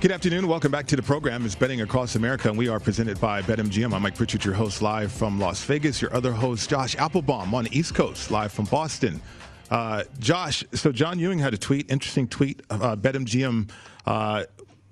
Good afternoon. Welcome back to the program. It's Betting Across America, and we are presented by BetMGM. I'm Mike Pritchard, your host, live from Las Vegas. Your other host, Josh Appelbaum, on the East Coast, live from Boston. Uh, Josh, so John Ewing had a tweet, interesting tweet, uh, BetMGM uh,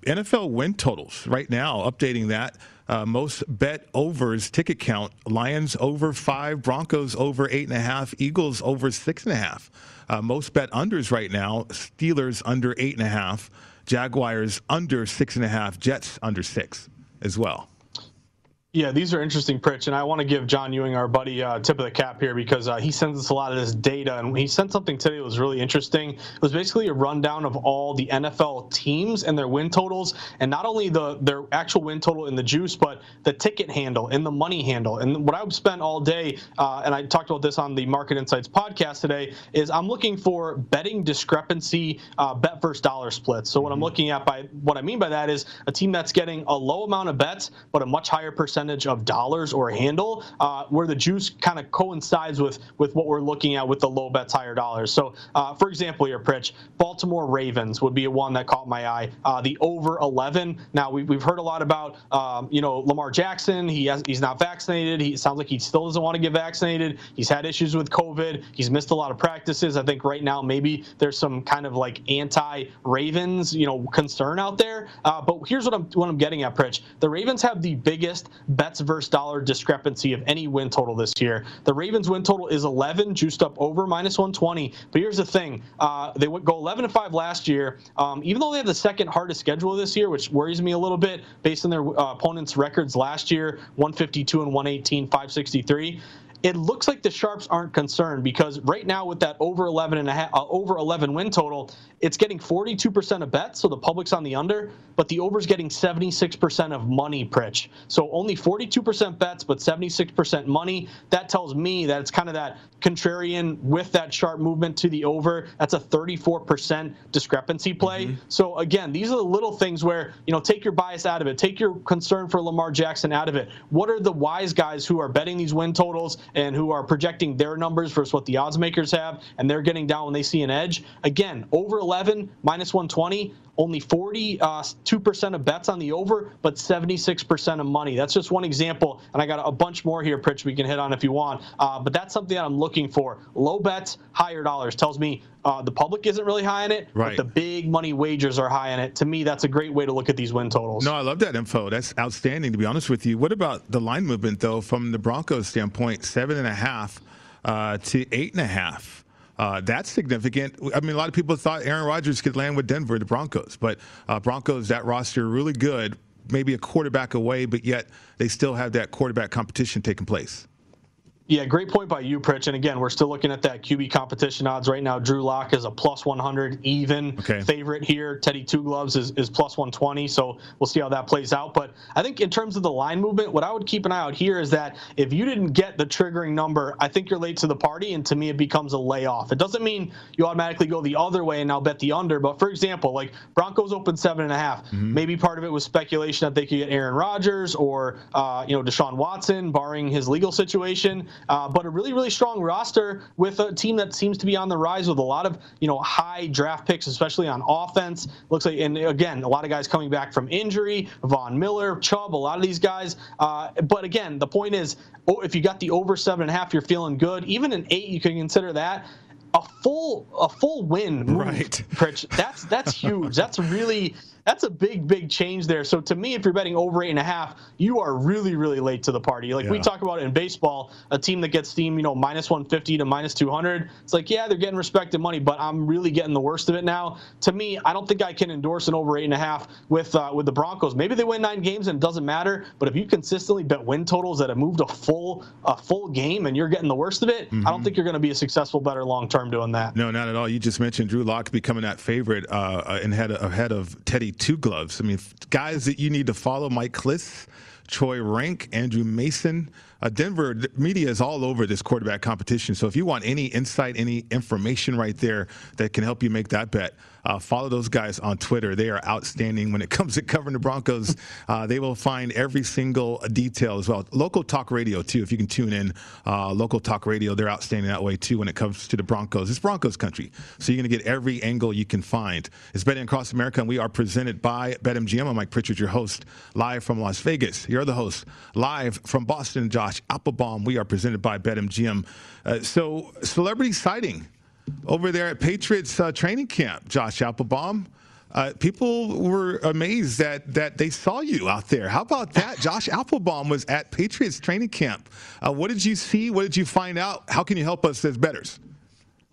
NFL win totals right now, updating that. Uh, most bet overs ticket count Lions over five, Broncos over eight and a half, Eagles over six and a half. Uh, most bet unders right now Steelers under eight and a half, Jaguars under six and a half, Jets under six as well. Yeah, these are interesting, Pritch, and I want to give John Ewing, our buddy, uh, tip of the cap here because uh, he sends us a lot of this data, and he sent something today that was really interesting. It was basically a rundown of all the NFL teams and their win totals, and not only the their actual win total in the juice, but the ticket handle and the money handle. And what I've spent all day, uh, and I talked about this on the Market Insights podcast today, is I'm looking for betting discrepancy uh, bet versus dollar splits. So what I'm looking at by what I mean by that is a team that's getting a low amount of bets, but a much higher percentage of dollars or handle, uh, where the juice kind of coincides with with what we're looking at with the low bets, higher dollars. So, uh, for example, here, Pritch, Baltimore Ravens would be a one that caught my eye. Uh, the over 11. Now we, we've heard a lot about um, you know Lamar Jackson. He has, he's not vaccinated. He sounds like he still doesn't want to get vaccinated. He's had issues with COVID. He's missed a lot of practices. I think right now maybe there's some kind of like anti Ravens you know concern out there. Uh, but here's what I'm what I'm getting at, Pritch. The Ravens have the biggest bets versus dollar discrepancy of any win total this year. The Ravens win total is 11, juiced up over minus 120. But here's the thing: uh, they would go 11 to 5 last year. Um, even though they have the second hardest schedule this year, which worries me a little bit based on their uh, opponents' records last year, 152 and 118, 563 it looks like the sharps aren't concerned because right now with that over 11 and a half, uh, over 11 win total, it's getting 42% of bets, so the public's on the under, but the over's getting 76% of money, Pritch. So only 42% bets, but 76% money. That tells me that it's kind of that contrarian with that sharp movement to the over. That's a 34% discrepancy play. Mm-hmm. So again, these are the little things where, you know, take your bias out of it, take your concern for Lamar Jackson out of it. What are the wise guys who are betting these win totals and who are projecting their numbers versus what the odds makers have, and they're getting down when they see an edge? Again, over 11 minus 120 only 42% uh, of bets on the over, but 76% of money. That's just one example, and I got a bunch more here, Pritch, we can hit on if you want. Uh, but that's something that I'm looking for. Low bets, higher dollars tells me uh, the public isn't really high in it, right. but the big money wagers are high in it. To me, that's a great way to look at these win totals. No, I love that info. That's outstanding, to be honest with you. What about the line movement, though, from the Broncos standpoint? Seven and a half uh, to eight and a half. Uh, that's significant. I mean, a lot of people thought Aaron Rodgers could land with Denver, the Broncos, but uh, Broncos, that roster really good, maybe a quarterback away, but yet they still have that quarterback competition taking place. Yeah, great point by you, Pritch. And again, we're still looking at that QB competition odds right now. Drew Lock is a plus 100 even okay. favorite here. Teddy Two Gloves is, is plus 120. So we'll see how that plays out. But I think in terms of the line movement, what I would keep an eye out here is that if you didn't get the triggering number, I think you're late to the party. And to me, it becomes a layoff. It doesn't mean you automatically go the other way and now bet the under. But for example, like Broncos open seven and a half. Mm-hmm. Maybe part of it was speculation that they could get Aaron Rodgers or, uh, you know, Deshaun Watson, barring his legal situation. Uh, but a really, really strong roster with a team that seems to be on the rise with a lot of, you know, high draft picks, especially on offense. Looks like, and again, a lot of guys coming back from injury, Von Miller, Chubb, a lot of these guys. Uh, but again, the point is, oh, if you got the over seven and a half, you're feeling good. Even an eight, you can consider that a full a full win move, right Pritch, that's that's huge that's really that's a big, big change there. So to me, if you're betting over eight and a half, you are really, really late to the party. Like yeah. we talk about in baseball, a team that gets steam, you know, minus 150 to minus 200. It's like, yeah, they're getting respected money, but I'm really getting the worst of it now. To me, I don't think I can endorse an over eight and a half with uh, with the Broncos. Maybe they win nine games and it doesn't matter. But if you consistently bet win totals that have moved a full a full game and you're getting the worst of it, mm-hmm. I don't mm-hmm. think you're going to be a successful better long term doing that. No, not at all. You just mentioned Drew Lock becoming that favorite uh, and head ahead of Teddy Two Gloves. I mean, guys that you need to follow: Mike Klis, Troy Renck, Andrew Mason. Uh, Denver media is all over this quarterback competition. So if you want any insight, any information right there that can help you make that bet, uh, follow those guys on Twitter. They are outstanding when it comes to covering the Broncos. Uh, they will find every single detail as well. Local talk radio, too, if you can tune in. Uh, local talk radio, they're outstanding that way, too, when it comes to the Broncos. It's Broncos country. So you're going to get every angle you can find. It's Betting Across America, and we are presented by BetMGM. I'm Mike Pritchard, your host, live from Las Vegas. You're the host, live from Boston, Josh Appelbaum. We are presented by BetMGM. Uh, so, celebrity sighting over there at Patriots uh, training camp, Josh Appelbaum. Uh, people were amazed that that they saw you out there. How about that? Josh Appelbaum was at Patriots training camp. Uh, what did you see? What did you find out? How can you help us as betters?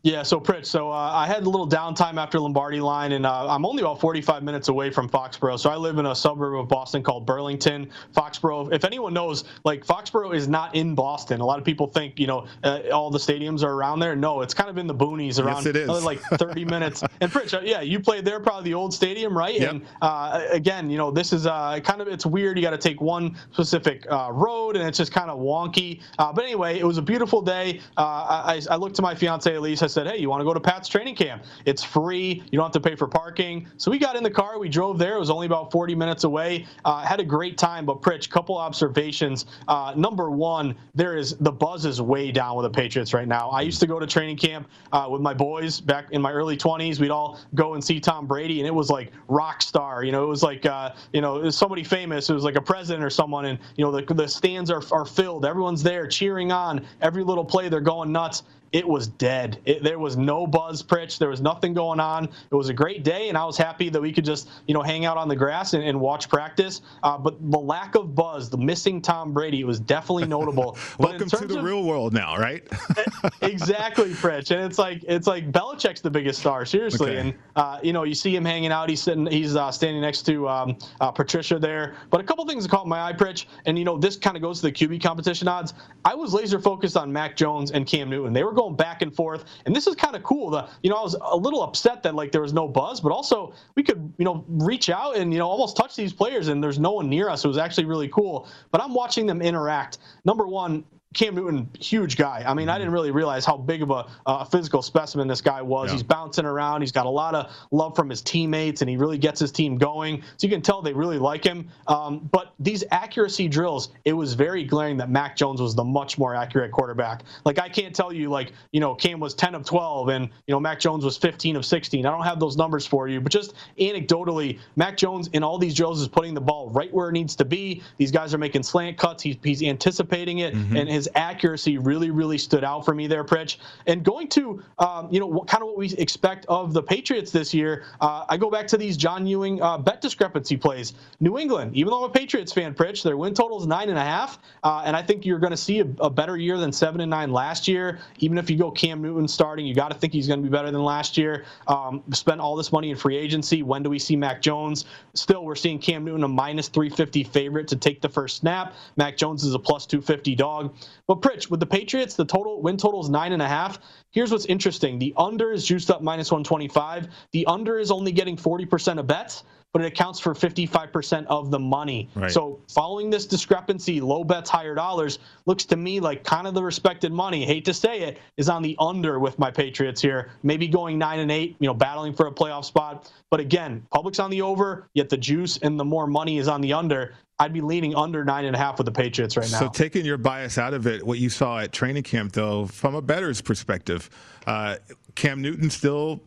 Yeah, so Pritch, so uh, I had a little downtime after Lombardi line, and uh, I'm only about 45 minutes away from Foxborough. So I live in a suburb of Boston called Burlington. Foxborough, if anyone knows, like Foxborough is not in Boston. A lot of people think, you know, uh, all the stadiums are around there. No, it's kind of in the boonies around yes, it is. like 30 minutes. And Pritch, uh, yeah, you played there, probably the old stadium, right? Yep. And uh, again, you know, this is uh, kind of it's weird. You got to take one specific road, and it's just kind of wonky. but anyway, it was a beautiful day. I, I looked to my fiance Elise. I said, hey, you want to go to Pat's training camp. It's free. You don't have to pay for parking. So we got in the car. We drove there. It was only about 40 minutes away. Uh, had a great time. But Pritch, couple observations. Uh, number one, there is the buzz is way down with the Patriots right now. I used to go to training camp uh, with my boys back in my early 20s. We'd all go and see Tom Brady, and it was like rock star. You know, it was like uh, you know, it was somebody famous. It was like a president or someone, and you know, the the stands are are filled. Everyone's there cheering on every little play. They're going nuts it was dead. It, there was no buzz Pritch. There was nothing going on. It was a great day, and I was happy that we could just you know hang out on the grass and, and watch practice. Uh, but the lack of buzz, the missing Tom Brady, was definitely notable. Welcome to the of, real world now, right? exactly, Pritch. And it's like it's like Belichick's the biggest star, seriously. Okay. And uh, you know you see him hanging out. He's sitting. He's uh, standing next to um, uh, Patricia there. But a couple things caught my eye, Pritch. And you know this kind of goes to the QB competition odds. I was laser focused on Mac Jones and Cam Newton. They were going going back and forth. And this is kind of cool. The you know I was a little upset that like there was no buzz, but also we could you know reach out and you know almost touch these players and there's no one near us. It was actually really cool. But I'm watching them interact. Number one, Cam Newton, huge guy. I mean, I didn't really realize how big of a uh, physical specimen this guy was. Yeah. He's bouncing around. He's got a lot of love from his teammates, and he really gets his team going. So you can tell they really like him. Um, but these accuracy drills, it was very glaring that Mac Jones was the much more accurate quarterback. Like I can't tell you, like you know, Cam was 10 of 12, and you know, Mac Jones was 15 of 16. I don't have those numbers for you, but just anecdotally, Mac Jones in all these drills is putting the ball right where it needs to be. These guys are making slant cuts. He's, he's anticipating it, mm-hmm. and his his accuracy really, really stood out for me there, Pritch. And going to, um, you know, what, kind of what we expect of the Patriots this year, uh, I go back to these John Ewing uh, bet discrepancy plays. New England, even though I'm a Patriots fan, Pritch, their win total is nine and a half, uh, and I think you're going to see a, a, better year than seven and nine last year. Even if you go Cam Newton starting, you got to think he's going to be better than last year. Um, spent all this money in free agency. When do we see Mac Jones? Still, we're seeing Cam Newton a minus 350 favorite to take the first snap. Mac Jones is a plus 250 dog. But Pritch, with the Patriots, the total win total is nine and a half. Here's what's interesting: the under is juiced up minus 125. The under is only getting 40% of bets but it accounts for 55% of the money. Right. So following this discrepancy, low bets, higher dollars, looks to me like kind of the respected money. Hate to say it, is on the under with my Patriots here. Maybe going nine and eight, you know, battling for a playoff spot. But again, public's on the over, yet the juice and the more money is on the under. I'd be leaning under nine and a half with the Patriots right now. So taking your bias out of it, what you saw at training camp, though, from a better's perspective, uh, Cam Newton still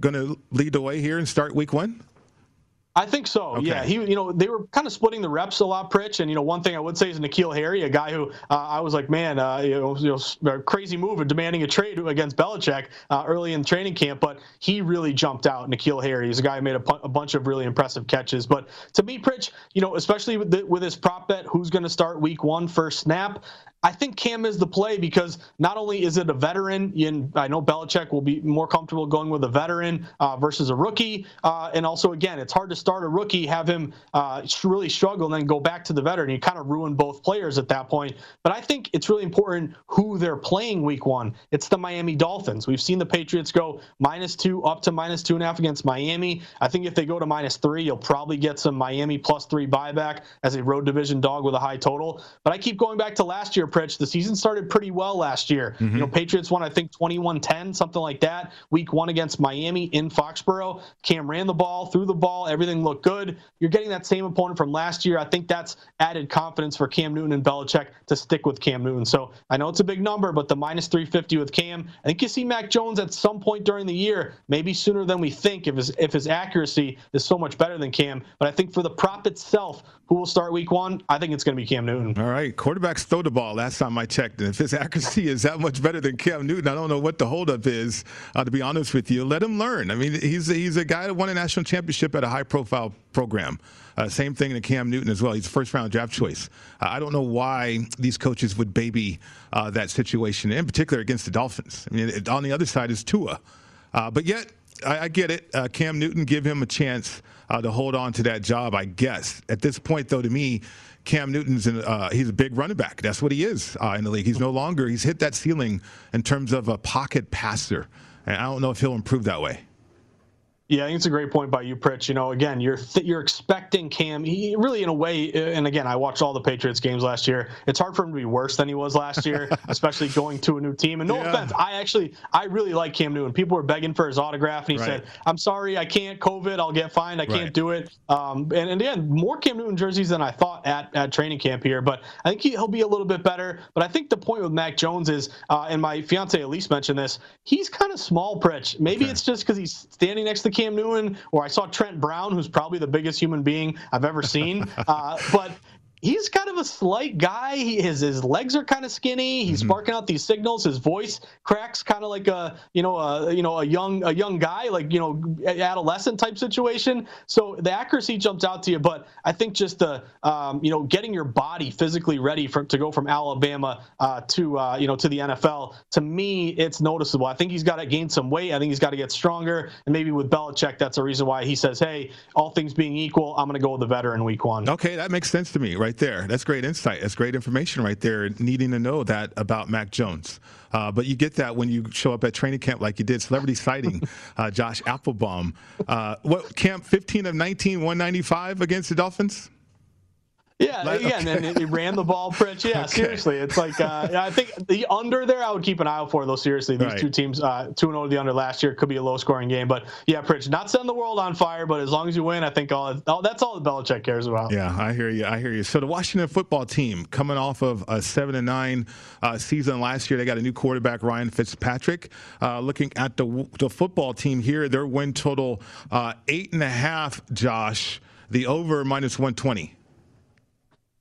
going to lead the way here and start week one? I think so. Okay. Yeah, he, you know, they were kind of splitting the reps a lot, Pritch. And you know, one thing I would say is N'Keal Harry, a guy who uh, I was like, man, uh, you, know, you know, crazy move of demanding a trade against Belichick uh, early in training camp, but he really jumped out. N'Keal Harry, he's a guy who made a, a bunch of really impressive catches. But to me, Pritch, you know, especially with, the, with his prop bet, who's going to start Week One first snap? I think Cam is the play because not only is it a veteran, and I know Belichick will be more comfortable going with a veteran uh, versus a rookie, uh, and also again, it's hard to start a rookie, have him uh, really struggle, and then go back to the veteran. You kind of ruin both players at that point. But I think it's really important who they're playing Week One. It's the Miami Dolphins. We've seen the Patriots go minus two up to minus two and a half against Miami. I think if they go to minus three, you'll probably get some Miami plus three buyback as a road division dog with a high total. But I keep going back to last year Pritch. The season started pretty well last year. Mm-hmm. You know, Patriots won, I think, 21 10, something like that. Week one against Miami in Foxborough. Cam ran the ball, threw the ball, everything looked good. You're getting that same opponent from last year. I think that's added confidence for Cam Newton and Belichick to stick with Cam Newton. So I know it's a big number, but the minus 350 with Cam, I think you see Mac Jones at some point during the year, maybe sooner than we think if his, if his accuracy is so much better than Cam. But I think for the prop itself, who will start week one? I think it's going to be Cam Newton. All right. Quarterbacks throw the ball. Last time I checked. And if his accuracy is that much better than Cam Newton, I don't know what the holdup is, uh, to be honest with you. Let him learn. I mean, he's, he's a guy that won a national championship at a high profile program. Uh, same thing to Cam Newton as well. He's a first round draft choice. Uh, I don't know why these coaches would baby uh, that situation, in particular against the Dolphins. I mean, it, on the other side is Tua. Uh, but yet, I, I get it. Uh, Cam Newton, give him a chance to hold on to that job, I guess. At this point, though, to me, Cam Newton's in, uh, he's a big running back. That's what he is uh, in the league. He's no longer he's hit that ceiling in terms of a pocket passer, and I don't know if he'll improve that way. Yeah, I think it's a great point by you, Pritch. You know, again, you're th- you're expecting Cam. He really, in a way, uh, and again, I watched all the Patriots games last year. It's hard for him to be worse than he was last year, especially going to a new team. And no yeah. offense, I actually I really like Cam Newton. People were begging for his autograph, and he right. said, "I'm sorry, I can't. COVID, I'll get fined. I can't do it." Um, and, and again, more Cam Newton jerseys than I thought at, at training camp here. But I think he, will be a little bit better. But I think the point with Mac Jones is, uh, and my fiance Elise mentioned this, he's kind of small, Pritch. Maybe okay. it's just because he's standing next to Cam Newton, or I saw Trent Brown, who's probably the biggest human being I've ever seen. Uh, but he's kind of a slight guy. He, his his legs are kind of skinny. He's mm-hmm. barking out these signals. His voice cracks kind of like a you know a you know a young a young guy like you know adolescent type situation. So the accuracy jumps out to you, but I think just the um, you know getting your body physically ready for to go from Alabama uh, to uh, you know to the NFL to me it's noticeable. I think he's got to gain some weight. I think he's got to get stronger, and maybe with Belichick that's a reason why he says, hey, all things being equal, I'm going to go with the veteran week one. Okay, that makes sense to me, right? Right there. That's great insight. That's great information right there. Needing to know that about Mac Jones. Uh, but you get that when you show up at training camp like you did, celebrity sighting, uh, Josh Appelbaum. Uh, what camp 15 of 19, 195 against the Dolphins? Yeah, Let, again, okay. and he ran the ball, Pritch. Yeah, okay. seriously, it's like uh, I think the under there I would keep an eye out for though. Seriously, these right. two teams, uh, two and zero the under last year could be a low scoring game, but yeah, Pritch, not setting the world on fire, but as long as you win, I think all, all that's all the Belichick cares about. Yeah, I hear you. I hear you. So the Washington football team coming off of a seven and nine uh, season last year, they got a new quarterback, Ryan Fitzpatrick. Uh, looking at the the football team here, their win total uh, eight and a half. Josh, the over minus one twenty.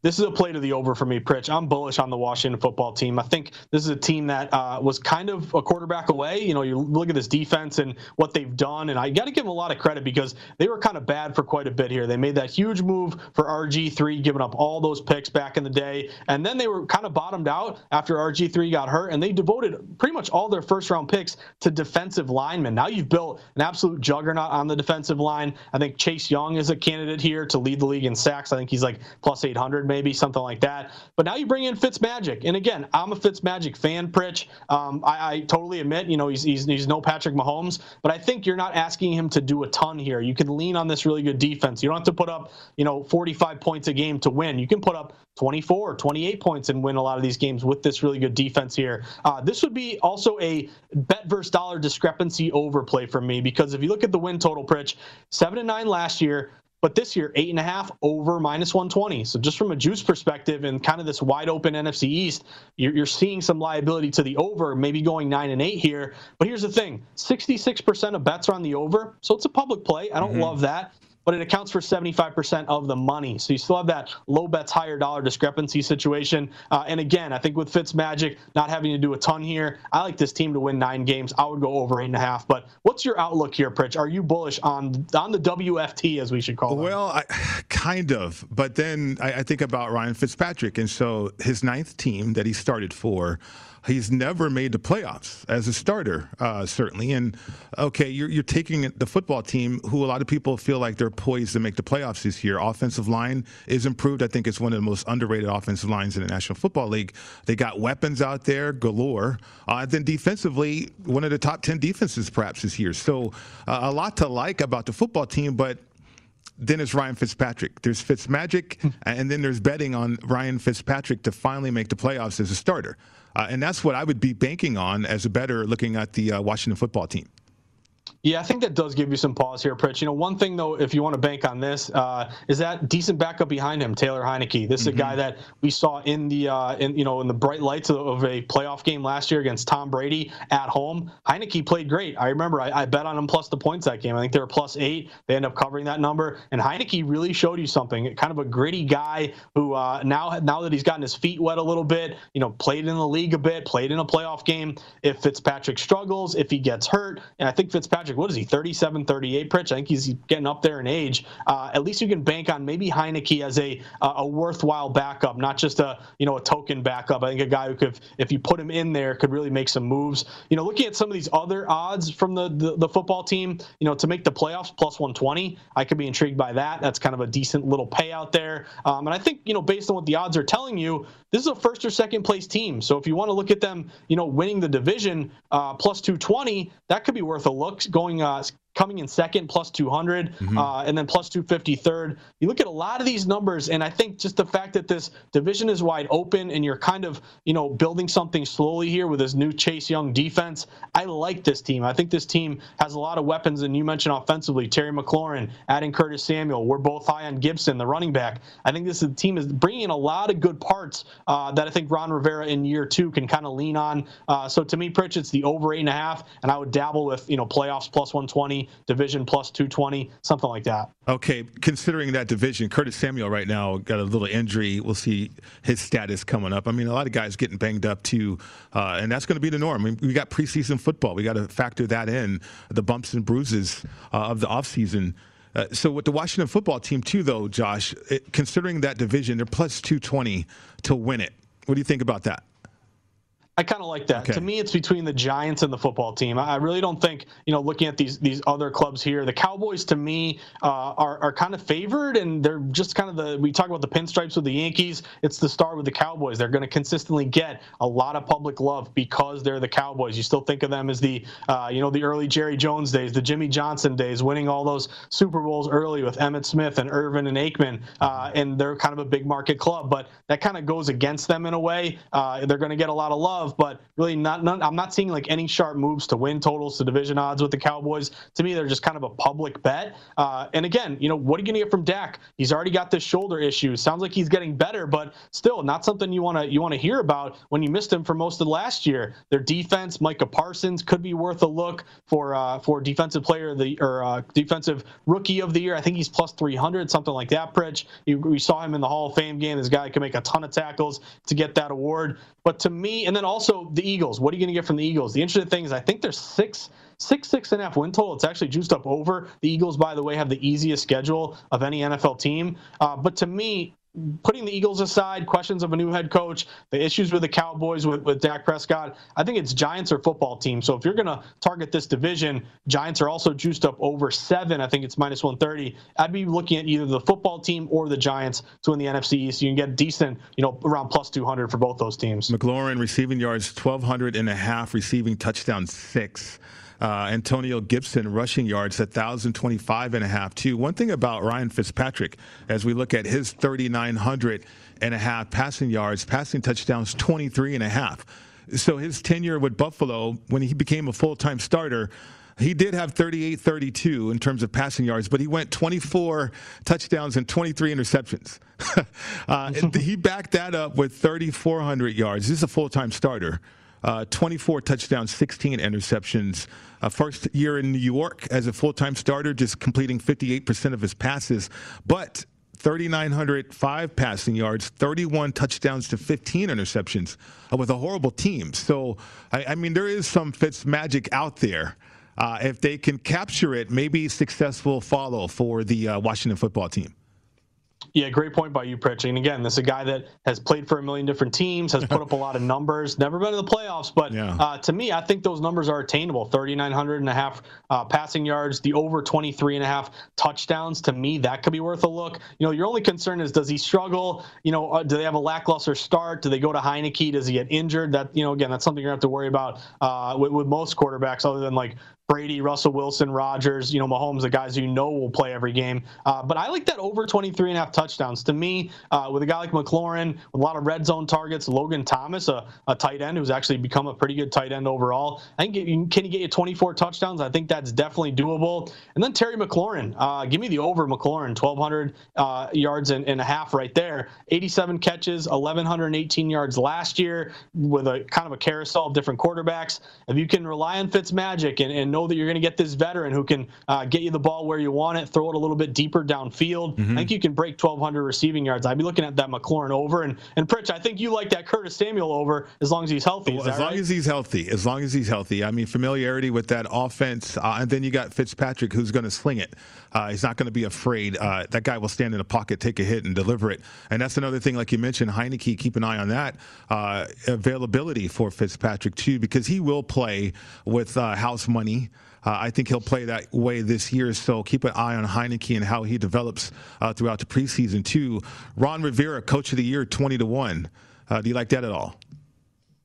This is a play to the over for me, Pritch. I'm bullish on the Washington football team. I think this is a team that uh, was kind of a quarterback away. You know, you look at this defense and what they've done, and I got to give them a lot of credit because they were kind of bad for quite a bit here. They made that huge move for RG3, giving up all those picks back in the day, and then they were kind of bottomed out after RG3 got hurt, and they devoted pretty much all their first round picks to defensive linemen. Now you've built an absolute juggernaut on the defensive line. I think Chase Young is a candidate here to lead the league in sacks. I think he's like plus 800 maybe something like that. But now you bring in Fitzmagic, and again, I'm a Fitzmagic fan, Pritch. Um, I, I, totally admit, you know, he's, he's he's no Patrick Mahomes, but I think you're not asking him to do a ton here. You can lean on this really good defense. You don't have to put up, you know, 45 points a game to win. You can put up 24, 28 points and win a lot of these games with this really good defense here. Uh, this would be also a bet versus dollar discrepancy overplay for me because if you look at the win total, Pritch, seven and nine last year, but this year, eight and a half over minus 120. So just from a juice perspective and kind of this wide open NFC East, you're, you're seeing some liability to the over, maybe going nine and eight here. But here's the thing 66% of bets are on the over. So it's a public play. I don't mm-hmm. love that but it accounts for 75% of the money. So you still have that low bets, higher dollar discrepancy situation. Uh, and again, I think with Fitzmagic not having to do a ton here, I like this team to win nine games. I would go over eight and a half. But what's your outlook here, Pritch? Are you bullish on on the WFT as we should call it? Well, I, kind of. But then I, I think about Ryan Fitzpatrick, and so his ninth team that he started for he's never made the playoffs as a starter, uh, certainly. And okay, you're, you're taking the football team, who a lot of people feel like they're poised to make the playoffs this year. Offensive line is improved. I think it's one of the most underrated offensive lines in the National Football League. They got weapons out there galore. Uh, then defensively, one of the top 10 defenses perhaps this year. So uh, a lot to like about the football team, but then it's Ryan Fitzpatrick. There's Fitzmagic, and then there's betting on Ryan Fitzpatrick to finally make the playoffs as a starter. Uh, and that's what I would be banking on as a better looking at the uh, Washington football team. Yeah, I think that does give you some pause here, Pritch. You know, one thing though, if you want to bank on this, uh, is that decent backup behind him, Taylor Heinicke. This is mm-hmm. a guy that we saw in the, uh, in you know, in the bright lights of, of, a playoff game last year against Tom Brady at home. Heinicke played great. I remember I, I, bet on him plus the points that game. I think they were plus eight. They end up covering that number, and Heinicke really showed you something. Kind of a gritty guy who uh, now now that he's gotten his feet wet a little bit, you know, played in the league a bit, played in a playoff game. If Fitzpatrick struggles, if he gets hurt, and I think Fitzpatrick, what is he, 37? 37, 38 Pritch. I think he's getting up there in age. Uh, at least you can bank on maybe Heinicke as a a worthwhile backup, not just a you know a token backup. I think a guy who could, if you put him in there, could really make some moves. You know, looking at some of these other odds from the the, the football team, you know, to make the playoffs plus 120, I could be intrigued by that. That's kind of a decent little payout there. Um, and I think you know, based on what the odds are telling you, this is a first or second place team. So if you want to look at them, you know, winning the division uh, plus 220, that could be worth a look. Going uh, coming in second plus 200 mm-hmm. uh, and then plus 250 third. You look at a lot of these numbers and i think just the fact that this division is wide open and you're kind of you know building something slowly here with this new chase young defense i like this team. I think this team has a lot of weapons and you mentioned offensively terry mclaurin adding curtis samuel. We're both high on gibson the running back. I think this team is bringing in a lot of good parts uh, that i think ron rivera in year two can kind of lean on. Uh, so to me pritch it's the over eight and a half and i would dabble with you know playoffs plus 120 division plus 220, something like that. Okay, considering that division, Curtis Samuel right now got a little injury. We'll see his status coming up. I mean, a lot of guys getting banged up too, uh, and that's going to be the norm. I mean, we got preseason football. We got to factor that in, the bumps and bruises uh, of the offseason. Uh, so with the Washington football team too, though, Josh, it, considering that division, they're plus 220 to win it. What do you think about that? I kind of like that. Okay. To me, it's between the Giants and the football team. I really don't think, you know, looking at these these other clubs here, the Cowboys to me uh, are are kind of favored, and they're just kind of the. We talk about the pinstripes with the Yankees. It's the star with the Cowboys. They're going to consistently get a lot of public love because they're the Cowboys. You still think of them as the, uh, you know, the early Jerry Jones days, the Jimmy Johnson days, winning all those Super Bowls early with Emmitt Smith and Irvin and Aikman, uh, and they're kind of a big market club. But that kind of goes against them in a way. Uh, they're going to get a lot of love, but really not. None, I'm not seeing like any sharp moves to win totals to division odds with the Cowboys. To me, they're just kind of a public bet. Uh, and again, you know, what are you going to get from Dak? He's already got this shoulder issue. Sounds like he's getting better, but still not something you want to you want to hear about when you missed him for most of last year. Their defense, Micah Parsons, could be worth a look for uh, for defensive player the or uh, defensive rookie of the year. I think he's plus 300, something like that. Pritch, you, we saw him in the Hall of Fame game. This guy can make a ton of tackles to get that award. But to me, and then also the Eagles. What are you going to get from the Eagles? The interesting thing is, I think there's six six six and a half win total. It's actually juiced up over. The Eagles, by the way, have the easiest schedule of any NFL team. Uh, but to me, putting the Eagles aside, questions of a new head coach, the issues with the Cowboys with, with Dak Prescott, I think it's Giants or football team. So if you're going to target this division, Giants are also juiced up over seven. I think it's minus 130. I'd be looking at either the football team or the Giants to win the NFC East. You can get decent, you know, around plus 200 for both those teams. McLaurin receiving yards 1,200 and a half, receiving touchdown six. Uh, Antonio Gibson rushing yards, 1,025 and a half, too. One thing about Ryan Fitzpatrick, as we look at his 3,900 and a half passing yards, passing touchdowns, 23 and a half. So his tenure with Buffalo, when he became a full time starter, he did have 38 32 in terms of passing yards, but he went 24 touchdowns and 23 interceptions. uh, he backed that up with 3,400 yards. This is a full time starter. Uh, 24 touchdowns, 16 interceptions. Uh, first year in New York as a full time starter, just completing 58% of his passes. But 3,905 passing yards, 31 touchdowns to 15 interceptions uh, with a horrible team. So, I, I, mean, there is some Fitz magic out there. Uh, if they can capture it, maybe successful follow for the uh, Washington football team. Yeah, great point by you, Pritch. And again, this is a guy that has played for a million different teams, has put up a lot of numbers, never been in the playoffs. But yeah. uh, to me, I think those numbers are attainable 3,900 and a half uh, passing yards, the over 23 and a half touchdowns. To me, that could be worth a look. You know, your only concern is does he struggle? You know, uh, do they have a lackluster start? Do they go to Heinicke? Does he get injured? That, you know, again, that's something you have to worry about uh, with, with most quarterbacks other than like Brady, Russell Wilson, Rodgers, you know, Mahomes, the guys you know will play every game. Uh, but I like that over 23 and a half touchdowns. To me, uh, with a guy like McLaurin, a lot of red zone targets, Logan Thomas, a, a tight end who's actually become a pretty good tight end overall. I think you, can he get you 24 touchdowns? I think that's definitely doable. And then Terry McLaurin, uh, give me the over McLaurin, 1,200 uh, yards and, and a half right there. 87 catches, 1,118 yards last year with a kind of a carousel of different quarterbacks. If you can rely on Fitzmagic and, and know that you're going to get this veteran who can uh, get you the ball where you want it, throw it a little bit deeper downfield. Mm-hmm. I think you can break 1,200 receiving yards. I'd be looking at that McLaurin over. And, and Pritch, I think you like that Curtis Samuel over as long as he's healthy. Well, as long right? as he's healthy. As long as he's healthy. I mean, familiarity with that offense. Uh, and then you got Fitzpatrick who's going to sling it. Uh, he's not going to be afraid. Uh, that guy will stand in a pocket, take a hit, and deliver it. And that's another thing, like you mentioned, Heinicke, keep an eye on that. Uh, availability for Fitzpatrick, too, because he will play with uh, house money. Uh, I think he'll play that way this year. So keep an eye on Heinicke and how he develops uh, throughout the preseason too. Ron Rivera, Coach of the Year, twenty to one. Uh, do you like that at all?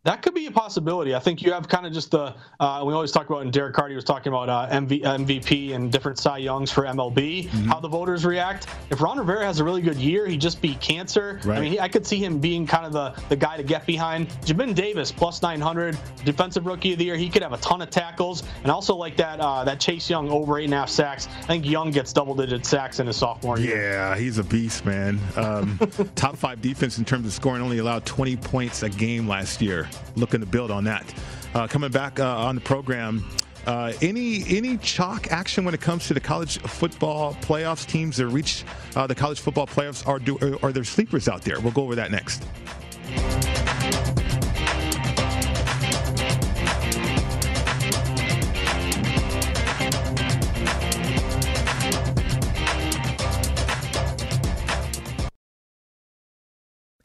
That could be a possibility. I think you have kind of just the uh, we always talk about, and Derek Carty was talking about uh, MV, MVP and different Cy Youngs for MLB, mm-hmm. how the voters react. If Ron Rivera has a really good year, he just beat cancer. Right. I mean, he, I could see him being kind of the, the guy to get behind. Jamin Davis, plus 900, defensive rookie of the year. He could have a ton of tackles, and also like that uh, that Chase Young over eight and a half sacks. I think Young gets double digit sacks in his sophomore year. Yeah, he's a beast, man. Um, top five defense in terms of scoring, only allowed 20 points a game last year looking to build on that. Uh, coming back uh, on the program, uh, any any chalk action when it comes to the college football playoffs? Teams that reach uh, the college football playoffs are do, are there sleepers out there? We'll go over that next.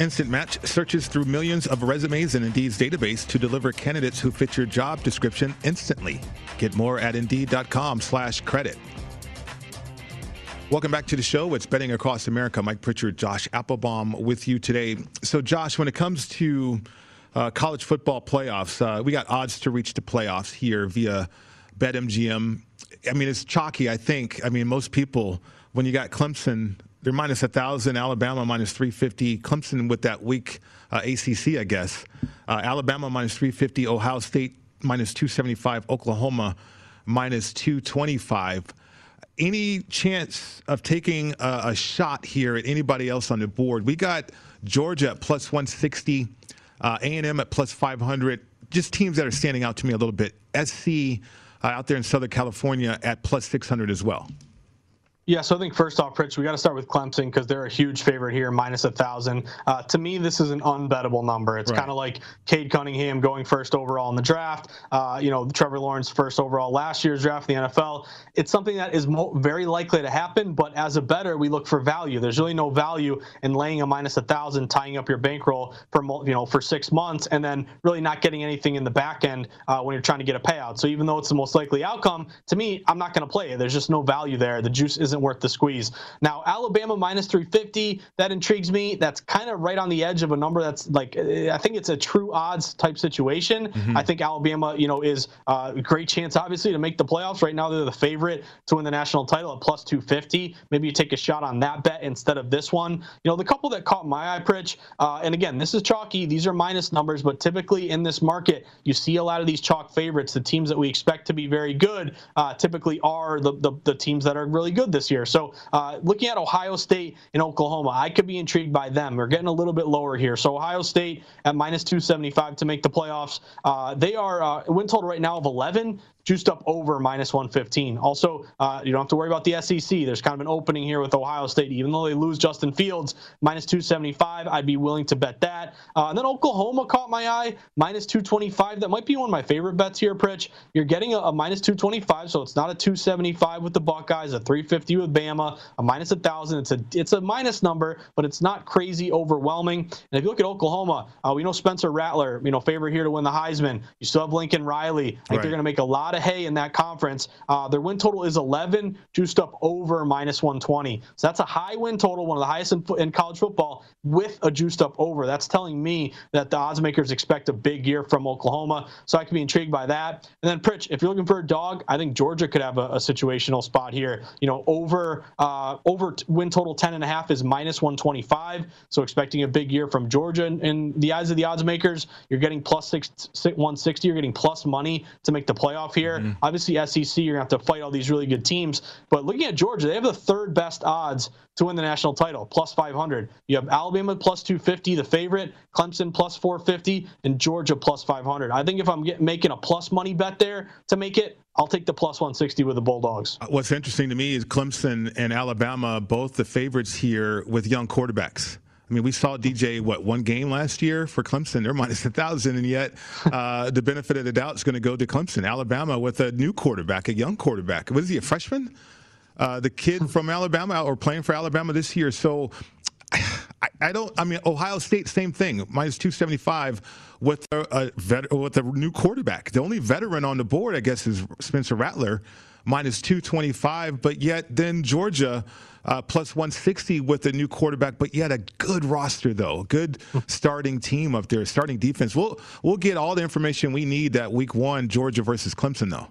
Instant Match searches through millions of resumes in Indeed's database to deliver candidates who fit your job description instantly. Get more at Indeed.com slash credit. Welcome back to the show. It's Betting Across America. Mike Pritchard, Josh Appelbaum with you today. So, Josh, when it comes to uh, college football playoffs, uh, we got odds to reach the playoffs here via BetMGM. I mean, it's chalky, I think. I mean, most people, when you got Clemson they're minus 1,000, Alabama minus 350, Clemson with that weak uh, ACC, I guess. Uh, Alabama minus 350, Ohio State minus 275, Oklahoma minus 225. Any chance of taking a, a, shot here at anybody else on the board? We got Georgia at plus 160, uh, A&M at plus 500. Just teams that are standing out to me a little bit. SC uh, out there in Southern California at plus 600 as well. Yeah, so I think first off, Rich, we got to start with Clemson because they're a huge favorite here, minus a thousand. Uh, to me, this is an unbettable number. It's right. kind of like Cade Cunningham going first overall in the draft. Uh, you know, Trevor Lawrence first overall last year's draft in the NFL. It's something that is mo- very likely to happen, but as a better, we look for value. There's really no value in laying a minus a thousand, tying up your bankroll for you know for six months, and then really not getting anything in the back end uh, when you're trying to get a payout. So even though it's the most likely outcome, to me, I'm not going to play it. There's just no value there. The juice isn't isn't worth the squeeze. Now, Alabama minus 350, that intrigues me. That's kind of right on the edge of a number that's like, I think it's a true odds type situation. Mm-hmm. I think Alabama, you know, is a great chance, obviously, to make the playoffs. Right now, they're the favorite to win the national title at plus 250. Maybe you take a shot on that bet instead of this one. You know, the couple that caught my eye, Pritch, uh, and again, this is chalky. These are minus numbers, but typically in this market, you see a lot of these chalk favorites. The teams that we expect to be very good uh, typically are the, the, the teams that are really good this year. So uh, looking at Ohio State and Oklahoma, I could be intrigued by them. We're getting a little bit lower here. So Ohio State at minus 275 to make the playoffs. Uh, they are uh, win total right now of 11 juiced up over minus 115. Also, uh, you don't have to worry about the SEC. There's kind of an opening here with Ohio State. Even though they lose Justin Fields, minus 275, I'd be willing to bet that. Uh, and then Oklahoma caught my eye, minus 225. That might be one of my favorite bets here, Pritch. You're getting a, a minus 225, so it's not a 275 with the Buckeyes, a 350 with Bama, a minus 1,000. It's a, it's a minus number, but it's not crazy overwhelming. And if you look at Oklahoma, uh, we know Spencer Rattler, you know, favorite here to win the Heisman. You still have Lincoln Riley. I think right. they're going to make a lot lot of hay in that conference. Uh, their win total is 11, juiced up over minus 120. So that's a high win total, one of the highest in, in college football, with a juiced up over. That's telling me that the odds makers expect a big year from Oklahoma. So I can be intrigued by that. And then, Pritch, if you're looking for a dog, I think Georgia could have a, a situational spot here. You know, over uh, over win total 10 and a half is minus 125. So expecting a big year from Georgia in, in the eyes of the odds makers. You're getting plus six, 160. You're getting plus money to make the playoff here. Mm-hmm. Obviously, SEC, you're going to have to fight all these really good teams. But looking at Georgia, they have the third best odds to win the national title, plus 500. You have Alabama plus 250, the favorite, Clemson plus 450, and Georgia plus 500. I think if I'm making a plus money bet there to make it, I'll take the plus 160 with the Bulldogs. Uh, what's interesting to me is Clemson and Alabama, both the favorites here with young quarterbacks. I mean, we saw DJ what one game last year for Clemson. They're minus a thousand, and yet uh, the benefit of the doubt is going to go to Clemson. Alabama with a new quarterback, a young quarterback. Was he a freshman? Uh, the kid from Alabama or playing for Alabama this year. So I, don't. I mean, Ohio State, same thing, minus two seventy five with a, a vet, with a new quarterback. The only veteran on the board, I guess, is Spencer Rattler, minus two twenty five. But yet, then Georgia uh, plus 160 with the new quarterback, but yet a good roster though, good starting team up there, starting defense. We'll we'll get all the information we need that week one Georgia versus Clemson though.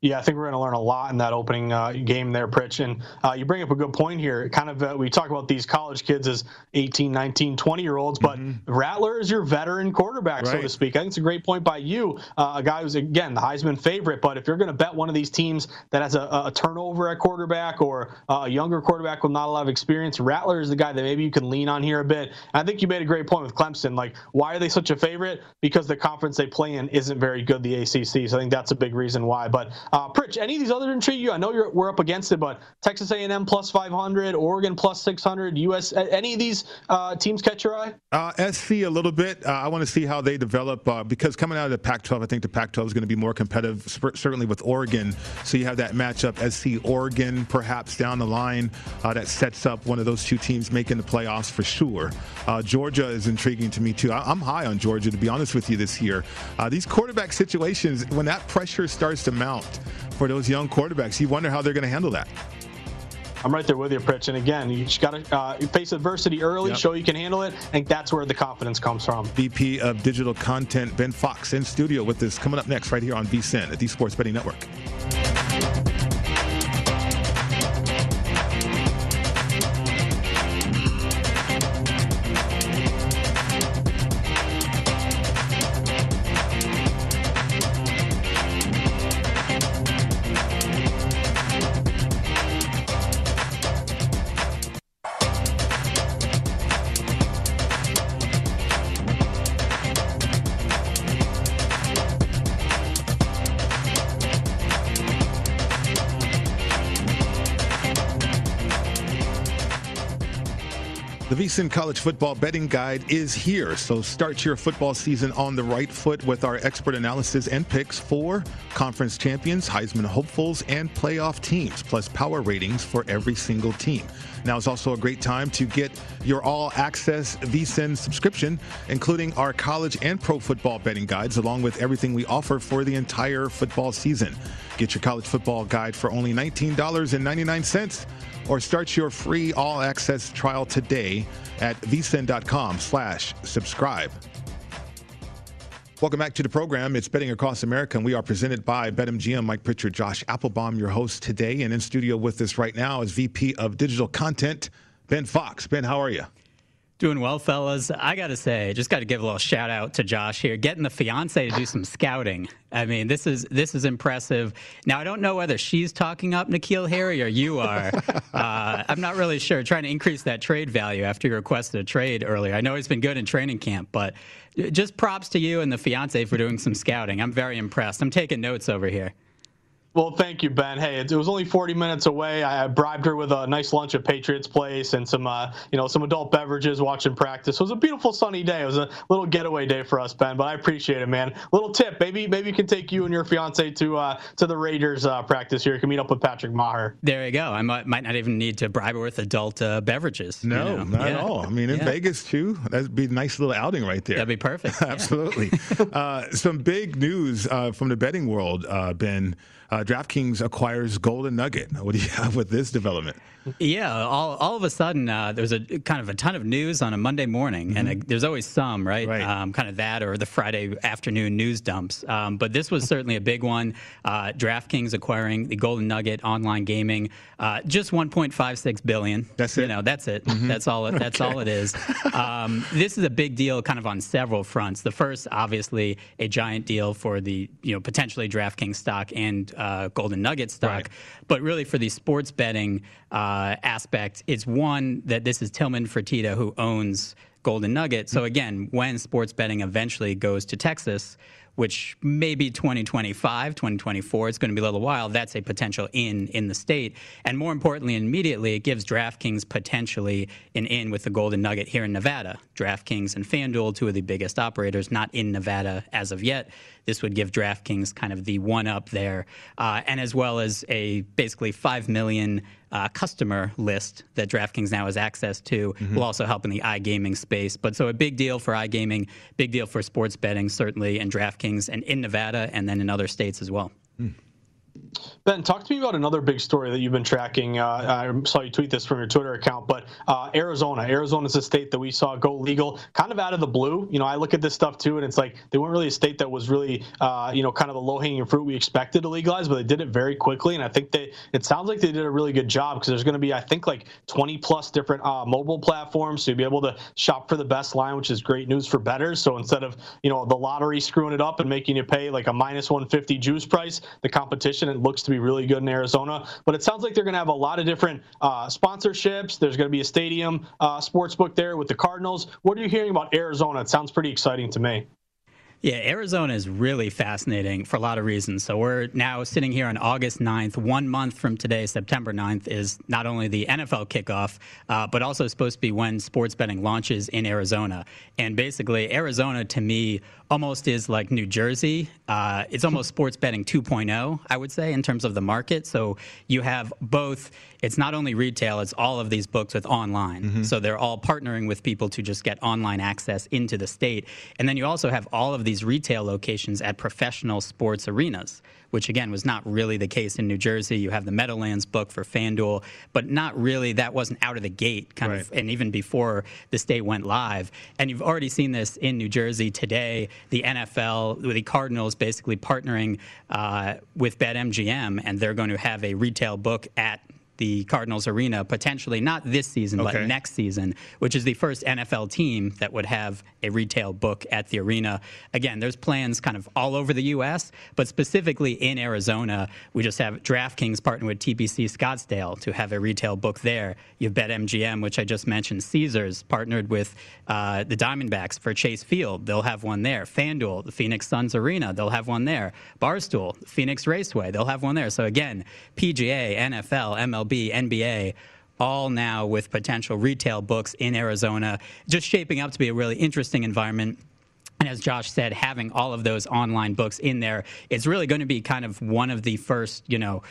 Yeah, I think we're going to learn a lot in that opening uh, game there, Pritch. And uh, you bring up a good point here. Kind of, uh, we talk about these college kids as 18, 19, 20 year olds, but mm-hmm. Rattler is your veteran quarterback, right. so to speak. I think it's a great point by you, uh, a guy who's, again, the Heisman favorite. But if you're going to bet one of these teams that has a, a turnover at quarterback or uh, a younger quarterback with not a lot of experience, Rattler is the guy that maybe you can lean on here a bit. And I think you made a great point with Clemson. Like, why are they such a favorite? Because the conference they play in isn't very good, the ACC. So I think that's a big reason why. But uh, Pritch, any of these other intrigue you? I know you're we're up against it, but Texas A&M plus 500, Oregon plus 600, US. Any of these uh, teams catch your eye? Uh, SC a little bit. Uh, I want to see how they develop uh, because coming out of the Pac-12, I think the Pac-12 is going to be more competitive, certainly with Oregon. So you have that matchup, SC Oregon, perhaps down the line, uh, that sets up one of those two teams making the playoffs for sure. Georgia is intriguing to me too. I- am high on Georgia to be honest with you this year. these quarterback situations, when that pressure starts to mount for those young quarterbacks. You wonder how they're going to handle that. I'm right there with you, Pritch. And again, you just got to uh, face adversity early, yep. show you can handle it. I think that's where the confidence comes from. VP of Digital Content, Ben Fox, in studio with us coming up next right here on VSIN at the Sports Betting Network. VSIN College Football Betting Guide is here. So start your football season on the right foot with our expert analysis and picks for conference champions, Heisman hopefuls, and playoff teams, plus power ratings for every single team. Now is also a great time to get your all access VSIN subscription, including our college and pro football betting guides, along with everything we offer for the entire football season. Get your college football guide for only $19.99 or start your free all access trial today at vsin.com slash subscribe. Welcome back to the program. It's Betting Across America, and we are presented by BetMGM. Mike Pritchard, Josh Appelbaum, your host today. And in studio with us right now is VP of Digital Content, Ben Fox. Ben, how are you? Doing well, fellas. I got to say, just got to give a little shout out to Josh here, getting the fiance to do some scouting. I mean, this is this is impressive. Now, I don't know whether she's talking up N'Keal Harry or you are. uh, I'm not really sure. Trying to increase that trade value after you requested a trade earlier. I know he's been good in training camp, but just props to you and the fiance for doing some scouting. I'm very impressed. I'm taking notes over here. Well, thank you, Ben. Hey, it, was only 40 minutes away. I bribed her with a nice lunch at Patriots Place and some, uh, you know, some adult beverages watching practice. It was a beautiful sunny day. It was a little getaway day for us, Ben. But I appreciate it, man. Little tip, maybe maybe you can take you and your fiance to uh, to the Raiders uh, practice here. You can meet up with Patrick Maher. There you go. I might, might not even need to bribe her with adult uh, beverages. No, you know? not yeah. at all. I mean, in Yeah. Vegas too, that'd be a nice little outing right there. That'd be perfect. Absolutely. uh, some big news uh, from the betting world, uh, Ben. Uh, DraftKings acquires Golden Nugget. What do you have with this development? Yeah, all, all of a sudden, uh, there's a kind of a ton of news on a Monday morning, and uh there's always some, right? Right. Um, kind of that or the Friday afternoon news dumps. Um, but this was certainly a big one. Uh, DraftKings acquiring the Golden Nugget online gaming, uh, just 1.56 billion. That's You it? know, that's it. That's all. It, that's all it is. Um, this is a big deal, kind of on several fronts. The first, obviously, a giant deal for the you know potentially DraftKings stock and uh, Golden Nugget stock, Right. but really for the sports betting uh, aspect, it's one that this is Tillman Fertitta who owns Golden Nugget. So again, when sports betting eventually goes to Texas, which may be 2025, 2024, it's going to be a little while. That's a potential in in the state, and more importantly, immediately it gives DraftKings potentially an in with the Golden Nugget here in Nevada. DraftKings and FanDuel, two of the biggest operators, not in Nevada as of yet. This would give DraftKings kind of the one up there, uh, and as well as a basically five million uh, customer list that DraftKings now has access to will also help in the iGaming space. But so a big deal for iGaming, big deal for sports betting, certainly, and DraftKings, and in Nevada, and then in other states as well. Ben, talk to me about another big story that you've been tracking. Uh, I saw you tweet this from your Twitter account, but uh, Arizona. Arizona is a state that we saw go legal kind of out of the blue. You know, I look at this stuff too, and it's like they weren't really a state that was really, uh, you know, kind of the low hanging fruit we expected to legalize, but they did it very quickly. And I think they, it sounds like they did a really good job because there's going to be, I think, like 20 plus different uh, mobile platforms. So you'll be able to shop for the best line, which is great news for bettors. So instead of, you know, the lottery screwing it up and making you pay like a minus 150 juice price, the competition, it looks to be really good in Arizona. But it sounds like they're going to have a lot of different uh, sponsorships. There's going to be a stadium uh, sports book there with the Cardinals. What are you hearing about Arizona? It sounds pretty exciting to me. Yeah, Arizona is really fascinating for a lot of reasons. So we're now sitting here on August 9th. One month from today, September 9th, is not only the NFL kickoff, uh, but also supposed to be when sports betting launches in Arizona. And basically, Arizona to me almost is like New Jersey. Uh, it's almost sports betting 2.0, I would say, in terms of the market. So you have both. It's not only retail; it's all of these books with online. So they're all partnering with people to just get online access into the state. And then you also have all of these retail locations at professional sports arenas, which again was not really the case in New Jersey. You have the Meadowlands book for FanDuel, but not really. That wasn't out of the gate, kind of, and even before the state went live. And you've already seen this in New Jersey today. The NFL, the Cardinals, basically partnering uh, with BetMGM, and they're going to have a retail book at the Cardinals arena potentially not this season Okay. but next season which is the first NFL team that would have a retail book at the arena. Again there's plans kind of all over the US but specifically in Arizona we just have DraftKings partnering with TPC Scottsdale to have a retail book there. You have BetMGM which I just mentioned Caesars partnered with uh, the Diamondbacks for Chase Field. They'll have one there. FanDuel the Phoenix Suns arena they'll have one there. Barstool Phoenix Raceway they'll have one there. So again PGA NFL MLB NBA all now with potential retail books in Arizona, just shaping up to be a really interesting environment. And as Josh said, having all of those online books in there, it's really going to be kind of one of the first, you know,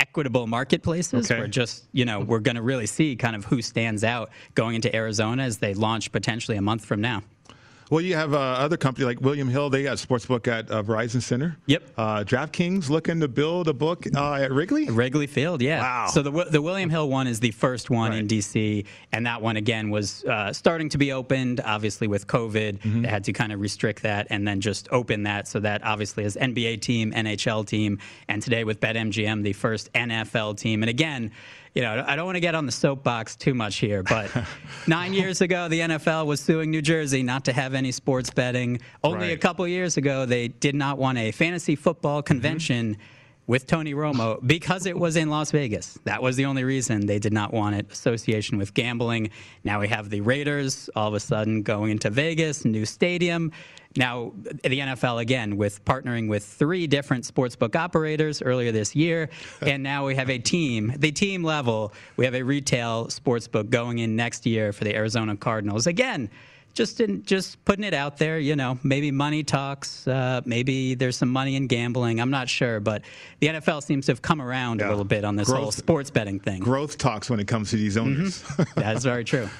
equitable marketplaces Okay. where just, you know, we're going to really see kind of who stands out going into Arizona as they launch potentially a month from now. Well, you have uh, other company like William Hill. They got a sports book at uh, Verizon Center. Yep. Uh, DraftKings looking to build a book uh, at Wrigley. Wrigley Field, yeah. Wow. So the the William Hill one is the first one in DC, and that one again was uh, starting to be opened. Obviously, with COVID, Mm-hmm. they had to kind of restrict that and then just open that. So that obviously is NBA team, NHL team, and today with BetMGM, the first NFL team. And again. You know, I don't want to get on the soapbox too much here, but nine years ago, the NFL was suing New Jersey not to have any sports betting. Only a couple years ago, they did not want a fantasy football convention mm-hmm. With Tony Romo because it was in Las Vegas. That was the only reason they did not want it association with gambling. Now we have the Raiders all of a sudden going into Vegas, new stadium. Now, the NFL again with partnering with three different sportsbook operators earlier this year, and now we have a team, the team level, we have a retail sportsbook going in next year for the Arizona Cardinals. Again, just in, just putting it out there, you know, maybe money talks, uh, maybe there's some money in gambling. I'm not sure, but the NFL seems to have come around yeah. a little bit on this growth, whole sports betting thing. Growth talks when it comes to these owners. Mm-hmm. That's very true.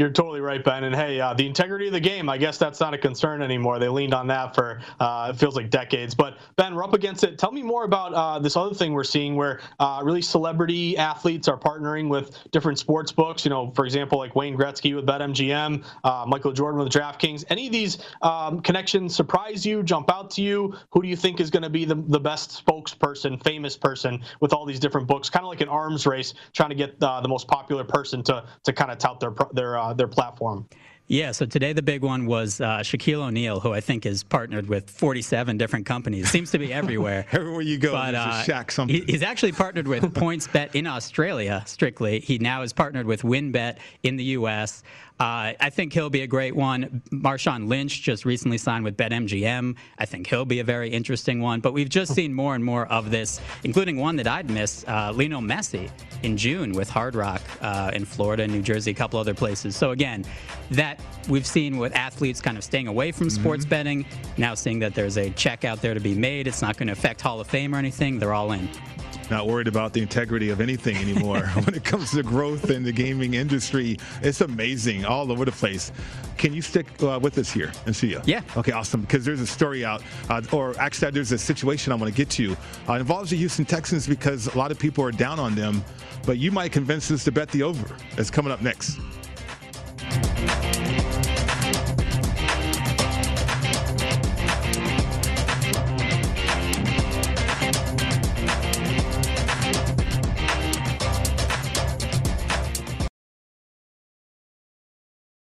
You're totally right, Ben. And hey, uh, the integrity of the game, I guess that's not a concern anymore. They leaned on that for uh, it feels like decades. But Ben, we're up against it. Tell me more about uh, this other thing we're seeing, where uh, really celebrity athletes are partnering with different sports books. You know, for example, like Wayne Gretzky with BetMGM, uh, Michael Jordan with DraftKings. Any of these um, connections surprise you? Jump out to you? Who do you think is going to be the, the best spokesperson, famous person with all these different books? Kind of like an arms race, trying to get uh, the most popular person to to kind of tout their their uh, their platform. Yeah, so today the big one was uh, Shaquille O'Neal, who I think is partnered with 47 different companies. Seems to be everywhere. everywhere you go, but, uh, Shaq something. He, he's actually partnered with PointsBet in Australia, strictly. He now is partnered with WynnBET in the U.S. Uh, I think he'll be a great one. Marshawn Lynch just recently signed with BetMGM. I think he'll be a very interesting one. But we've just seen more and more of this, including one that I'd miss, uh, Lionel Messi in June with Hard Rock uh, in Florida, New Jersey, a couple other places. So again, that we've seen with athletes kind of staying away from mm-hmm. sports betting. Now seeing that there's a check out there to be made, it's not going to affect Hall of Fame or anything. They're all in not worried about the integrity of anything anymore when it comes to growth in the gaming industry. It's amazing all over the place. Can you stick uh, with us here and see you? Yeah. Okay, awesome. Because there's a story out, uh, or actually, there's a situation I want to get to. Uh, involves the Houston Texans because a lot of people are down on them, but you might convince us to bet the over. That's coming up next.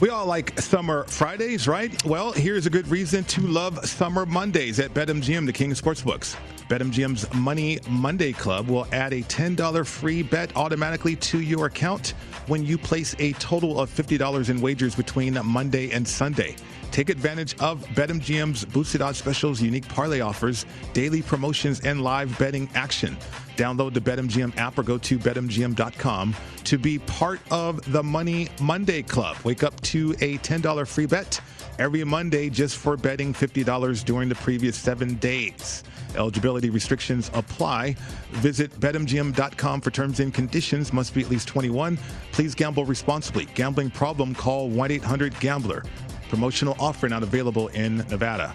We all like summer Fridays, right? Well, here's a good reason to love summer Mondays at BetMGM, the king of sportsbooks. BetMGM's Money Monday Club will add a $10 free bet automatically to your account when you place a total of $50 in wagers between Monday and Sunday. Take advantage of BetMGM's boosted odds specials, unique parlay offers, daily promotions, and live betting action. Download the BetMGM app or go to betmgm.com to be part of the Money Monday Club. Wake up to a $10 free bet every Monday just for betting $50 during the previous seven days. Eligibility restrictions apply. Visit betmgm.com for terms and conditions. Must be at least 21. Please gamble responsibly. Gambling problem, call 1 800 Gambler. Promotional offer not available in Nevada.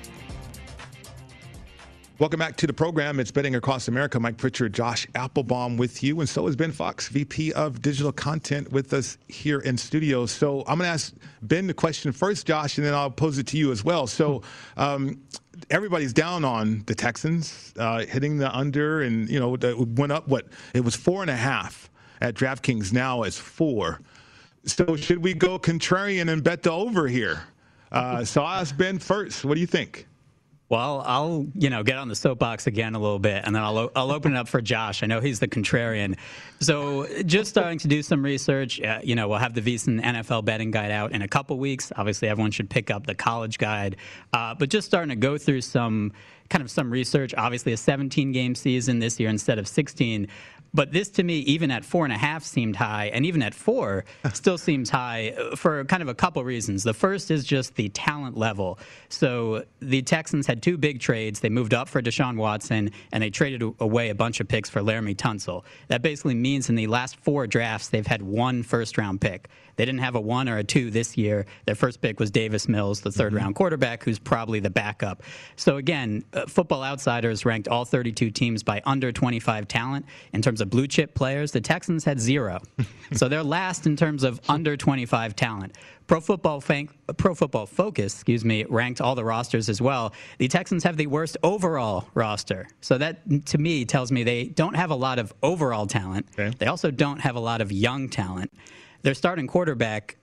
Welcome back to the program. It's Betting Across America. Mike Pritchard, Josh Appelbaum with you, and so is Ben Fox, VP of Digital Content, with us here in studio. So I'm going to ask Ben the question first, Josh, and then I'll pose it to you as well. So um, everybody's down on the Texans uh, hitting the under, and you know went up. What it was four and a half at DraftKings. Now it's four. So should we go contrarian and bet the over here? Uh, so I'll ask Ben first. What do you think? Well, I'll you know get on the soapbox again a little bit, and then I'll I'll open it up for Josh. I know he's the contrarian, so just starting to do some research. Uh, you know, we'll have the VSiN NFL betting guide out in a couple weeks. Obviously, everyone should pick up the college guide, uh, but just starting to go through some kind of some research. Obviously, a 17 game season this year instead of 16. But this to me, even at four and a half, seemed high, and even at four, still seems high uh, for kind of a couple reasons. The first is just the talent level. So the Texans had two big trades. They moved up for Deshaun Watson, and they traded away a bunch of picks for Laremy Tunsil. That basically means in the last four drafts, they've had one first round pick. They didn't have a one or a two this year. Their first pick was Davis Mills, the 3rd mm-hmm. round quarterback, who's probably the backup. So again, uh, Football Outsiders ranked all 32 teams by under 25 talent in terms of blue chip players. The Texans had zero, so they're last in terms of under 25 talent. Pro Football Fan- Pro Football Focus, excuse me, ranked all the rosters as well. The Texans have the worst overall roster. So that to me tells me they don't have a lot of overall talent. Okay. They also don't have a lot of young talent. Their starting quarterback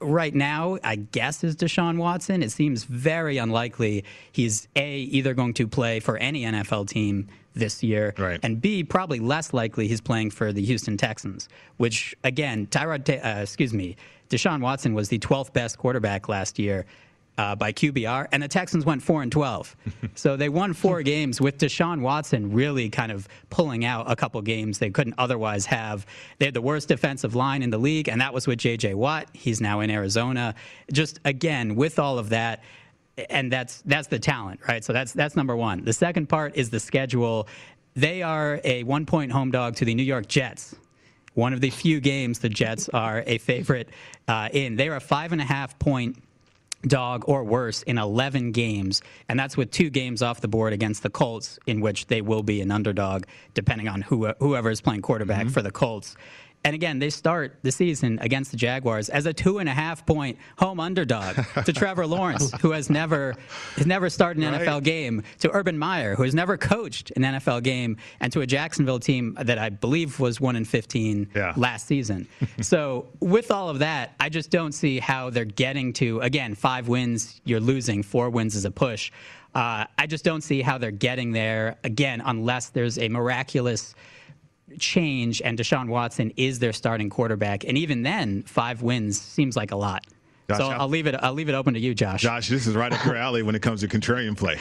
right now, I guess, is Deshaun Watson. It seems very unlikely he's A, either going to play for any NFL team this year, right. and B, probably less likely he's playing for the Houston Texans, which, again, Tyrod, uh, excuse me, Deshaun Watson was the 12th best quarterback last year uh, by QBR, and the Texans went four and twelve. so they won four games with Deshaun Watson really kind of pulling out a couple games they couldn't otherwise have. They had the worst defensive line in the league, and that was with J.J. Watt. He's now in Arizona. Just again with all of that. And that's that's the talent, right? So that's that's number one. The second part is the schedule. They are a one point home dog to the New York Jets one of the few games the Jets are a favorite uh, in. They are a five and a half point dog or worse in 11 games, and that's with two games off the board against the Colts, in which they will be an underdog, depending on who, whoever is playing quarterback mm-hmm. for the Colts. And again, they start the season against the Jaguars as a two and a half point home underdog to Trevor Lawrence, who has never has never started an right. NFL game, to Urban Meyer, who has never coached an NFL game, and to a Jacksonville team that I believe was one in fifteen yeah. last season. so with all of that, I just don't see how they're getting to again five wins. You're losing four wins is a push. Uh, I just don't see how they're getting there again unless there's a miraculous change and Deshaun Watson is their starting quarterback. And even then, five wins seems like a lot. Josh, so I'll leave it. I'll leave it open to you, Josh. Josh, this is right up your alley when it comes to contrarian play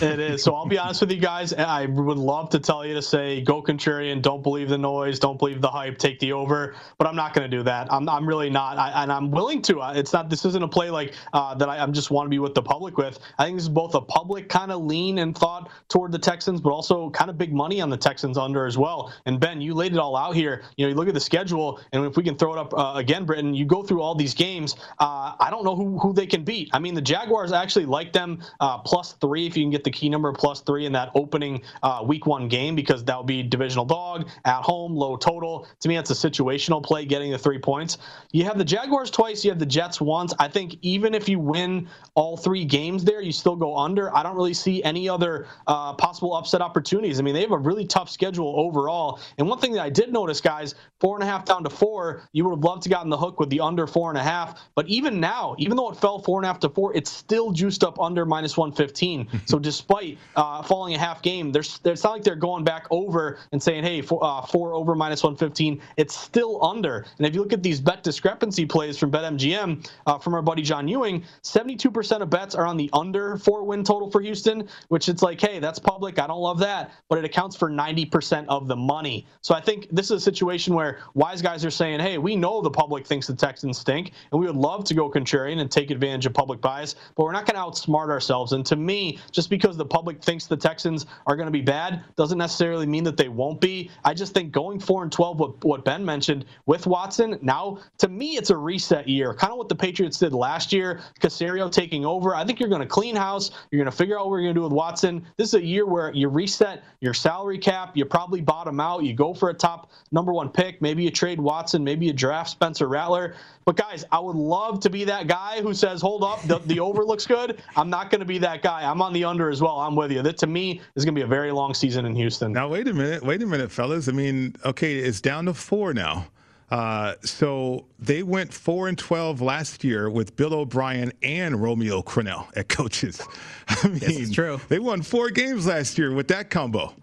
it is. So I'll be honest with you guys. I would love to tell you to say go contrarian, don't believe the noise, don't believe the hype, take the over. But I'm not going to do that. I'm, I'm really not, I, and I'm willing to. It's not. This isn't a play like uh, that. I I'm just want to be with the public with. I think this is both a public kind of lean and thought toward the Texans, but also kind of big money on the Texans under as well. And Ben, you laid it all out here. You know, you look at the schedule, and if we can throw it up uh, again, Britain, you go through all these games. Uh, I don't know who who they can beat. I mean, the Jaguars actually like them uh, plus three if you can get the key number plus three in that opening uh, week one game because that would be divisional dog at home, low total. To me, that's a situational play, getting the three points. You have the Jaguars twice, you have the Jets once. I think even if you win all three games there, you still go under. I don't really see any other uh, possible upset opportunities. I mean, they have a really tough schedule overall. And one thing that I did notice, guys, four and a half down to four, you would have loved to gotten the hook with the under four and a half. But even now, even though it fell four and a half to four, it's still juiced up under minus 115. So despite uh, falling a half game, there's it's not like they're going back over and saying, hey, four, uh, four over minus 115. It's still under. And if you look at these bet discrepancy plays from BetMGM uh, from our buddy John Ewing, 72% of bets are on the under four win total for Houston, which it's like, hey, that's public. I don't love that, but it accounts for 90% of the money. So I think this is a situation where wise guys are saying, hey, we know the public thinks the Texans stink, and we would love to go contrarian and take advantage of public bias, but we're not going to outsmart ourselves. And to me, just because the public thinks the Texans are going to be bad doesn't necessarily mean that they won't be. I just think going 4 and 12, what, what Ben mentioned with Watson, now to me, it's a reset year. Kind of what the Patriots did last year, Caserio taking over. I think you're going to clean house. You're going to figure out what you're going to do with Watson. This is a year where you reset your salary cap. You probably bottom out. You go for a top number one pick. Maybe you trade Watson. Maybe you draft Spencer Rattler. But guys, I would love to be that guy who says, "Hold up, the, the over looks good." I'm not going to be that guy. I'm on the under as well. I'm with you. That to me is going to be a very long season in Houston. Now wait a minute, wait a minute, fellas. I mean, okay, it's down to four now. Uh, so they went four and twelve last year with Bill O'Brien and Romeo Crennel at coaches. I mean, yes, it's true. They won four games last year with that combo.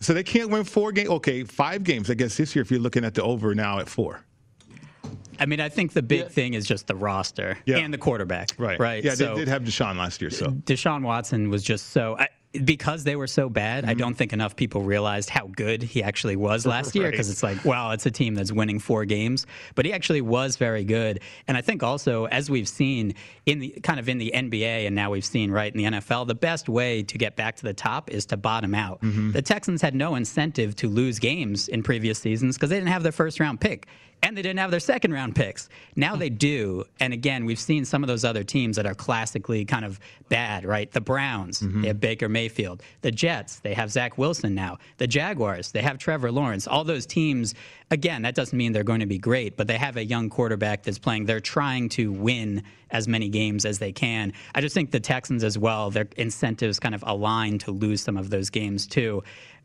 So they can't win four games. Okay, five games, I guess, this year if you're looking at the over now at four. I mean, I think the big yeah. thing is just the roster yeah. and the quarterback. Right. Right. Yeah, so, they did have Deshaun last year. So Deshaun Watson was just so. I, because they were so bad, mm-hmm. I don't think enough people realized how good he actually was last year. Because it's like, well, it's a team that's winning four games, but he actually was very good. And I think also, as we've seen in the kind of in the NBA, and now we've seen right in the NFL, the best way to get back to the top is to bottom out. Mm-hmm. The Texans had no incentive to lose games in previous seasons because they didn't have their first round pick and they didn't have their second round picks. Now they do. And again, we've seen some of those other teams that are classically kind of bad, right? The Browns, mm-hmm. they have Baker Mayfield. The Jets, they have Zach Wilson now. The Jaguars, they have Trevor Lawrence. All those teams, again, that doesn't mean they're going to be great, but they have a young quarterback that's playing. They're trying to win as many games as they can. I just think the Texans as well, their incentives kind of align to lose some of those games too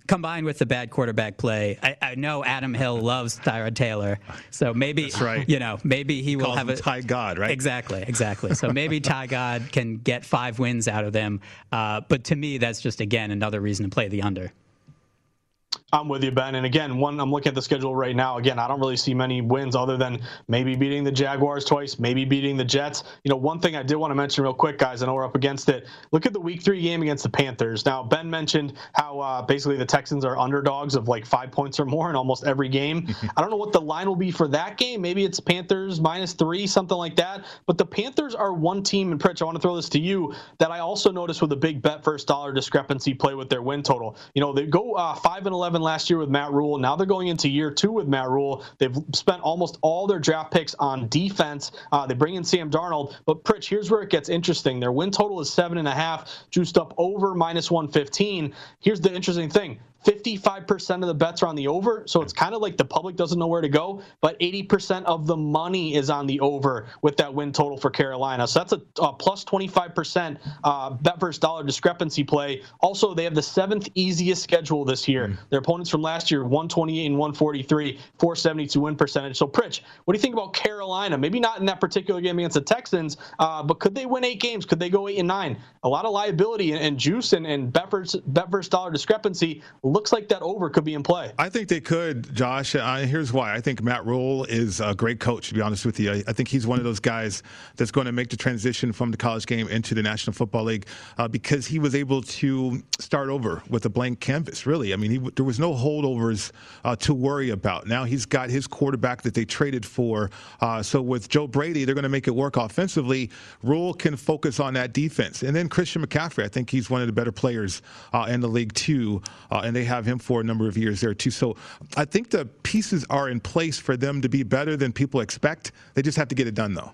combined with the bad quarterback play, I, I know Adam Hill loves Tyrod Taylor, so maybe right. you know maybe he will have a Ty God, right? Exactly, exactly. So maybe Ty God can get five wins out of them. Uh, but to me, that's just again another reason to play the under. I'm with you, Ben. And again, one I'm looking at the schedule right now. Again, I don't really see many wins other than maybe beating the Jaguars twice, maybe beating the Jets. You know, one thing I did want to mention real quick, guys. I know we're up against it. Look at the Week Three game against the Panthers. Now, Ben mentioned how uh, basically the Texans are underdogs of like five points or more in almost every game. I don't know what the line will be for that game. Maybe it's Panthers minus three, something like that. But the Panthers are one team. And Pritch, I want to throw this to you that I also noticed with a big bet first dollar discrepancy play with their win total. You know, they go uh, five and last year with Matt Rhule. Now they're going into year two with Matt Rhule. They've spent almost all their draft picks on defense. Uh, they bring in Sam Darnold. But Pritch, here's where it gets interesting. Their win total is seven and a half, juiced up over minus 115. Here's the interesting thing 55% of the bets are on the over. So it's kind of like the public doesn't know where to go, but 80% of the money is on the over with that win total for Carolina. So that's a, a plus 25% uh, bet versus dollar discrepancy play. Also, they have the seventh easiest schedule this year. Mm. Their opponents from last year, 128 and 143, 472 win percentage. So, Pritch, what do you think about Carolina? Maybe not in that particular game against the Texans, uh, but could they win eight games? Could they go eight and nine? A lot of liability and, and juice and, and bet, versus, bet versus dollar discrepancy looks like that over could be in play. I think they could, Josh. Uh, here's why. I think Matt Rhule is a great coach, to be honest with you. I, I, think he's one of those guys that's going to make the transition from the college game into the National Football League uh, because he was able to start over with a blank canvas, really. I mean, he, there was no holdovers uh, to worry about. Now he's got his quarterback that they traded for. Uh, so with Joe Brady, they're going to make it work offensively. Rhule can focus on that defense. And then Christian McCaffrey, I think he's one of the better players uh, in the league, too. Uh, and they they have him for a number of years there too. So I think the pieces are in place for them to be better than people expect. They just have to get it done though.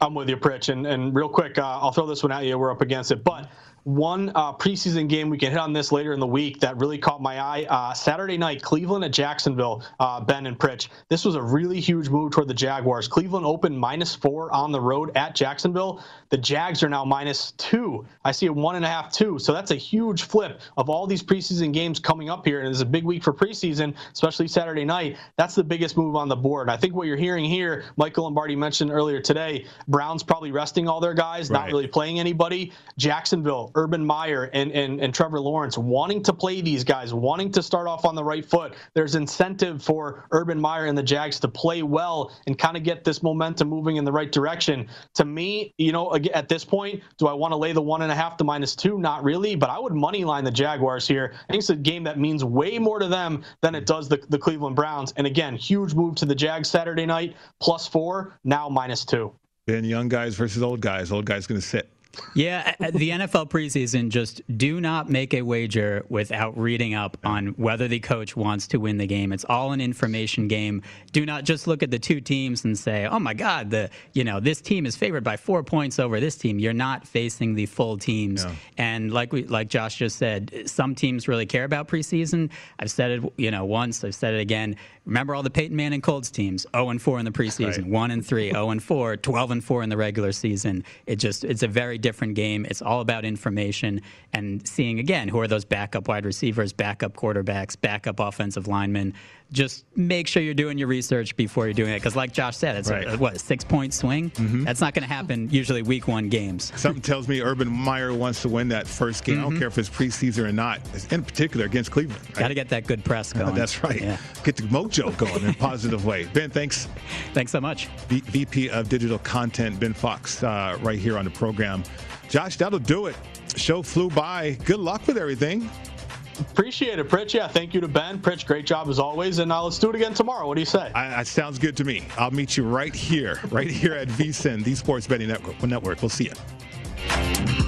I'm with you, Pritch. And, and real quick, uh, I'll throw this one at you. We're up against it. But one uh, preseason game we can hit on this later in the week that really caught my eye. Uh, Saturday night, Cleveland at Jacksonville. Uh, ben and Pritch. This was a really huge move toward the Jaguars. Cleveland opened minus four on the road at Jacksonville. The Jags are now minus two. I see a one and a half two. So that's a huge flip of all these preseason games coming up here, and it's a big week for preseason, especially Saturday night. That's the biggest move on the board. I think what you're hearing here, Michael Lombardi mentioned earlier today. Browns probably resting all their guys, right. not really playing anybody. Jacksonville Urban Meyer and, and, and Trevor Lawrence wanting to play these guys, wanting to start off on the right foot, there's incentive for Urban Meyer and the Jags to play well and kind of get this momentum moving in the right direction. To me, you know, at this point, do I want to lay the one and a half to minus two? Not really, but I would money line the Jaguars here. I think it's a game that means way more to them than it does the, the Cleveland Browns. And again, huge move to the Jags Saturday night, plus four, now minus two. Ben, young guys versus old guys. Old guys going to sit. Yeah, uh, uh, the NFL preseason just do not make a wager without reading up on whether the coach wants to win the game. It's all an information game. Do not just look at the two teams and say, "Oh my God, the you know this team is favored by four points over this team." You're not facing the full teams. No. And like we like Josh just said, some teams really care about preseason. I've said it, you know, once. I've said it again. Remember all the Peyton Manning Colts teams, 0 and 4 in the preseason, right. 1 and 3, 0 and 4, 12 and 4 in the regular season. It just it's a very different game. It's all about information and seeing again who are those backup wide receivers, backup quarterbacks, backup offensive linemen just make sure you're doing your research before you're doing it. Because, like Josh said, it's right. a, what a six point swing. Mm-hmm. That's not going to happen usually week one games. Something tells me Urban Meyer wants to win that first game. Mm-hmm. I don't mm-hmm. care if it's preseason or not. In particular against Cleveland. Right? Got to get that good press going. That's right. Yeah. Get the mojo going in a positive way. Ben, thanks. Thanks so much. V- VP of Digital Content Ben Fox, uh, right here on the program. Josh, that'll do it. Show flew by. Good luck with everything. Appreciate it, Pritch. Yeah, thank you to Ben. Pritch, great job as always. And uh, let's do it again tomorrow. What do you say? I, sounds good to me. I'll meet you right here, right here at VSIN, the Sports Betting. Network. We'll see you.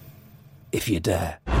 If you dare.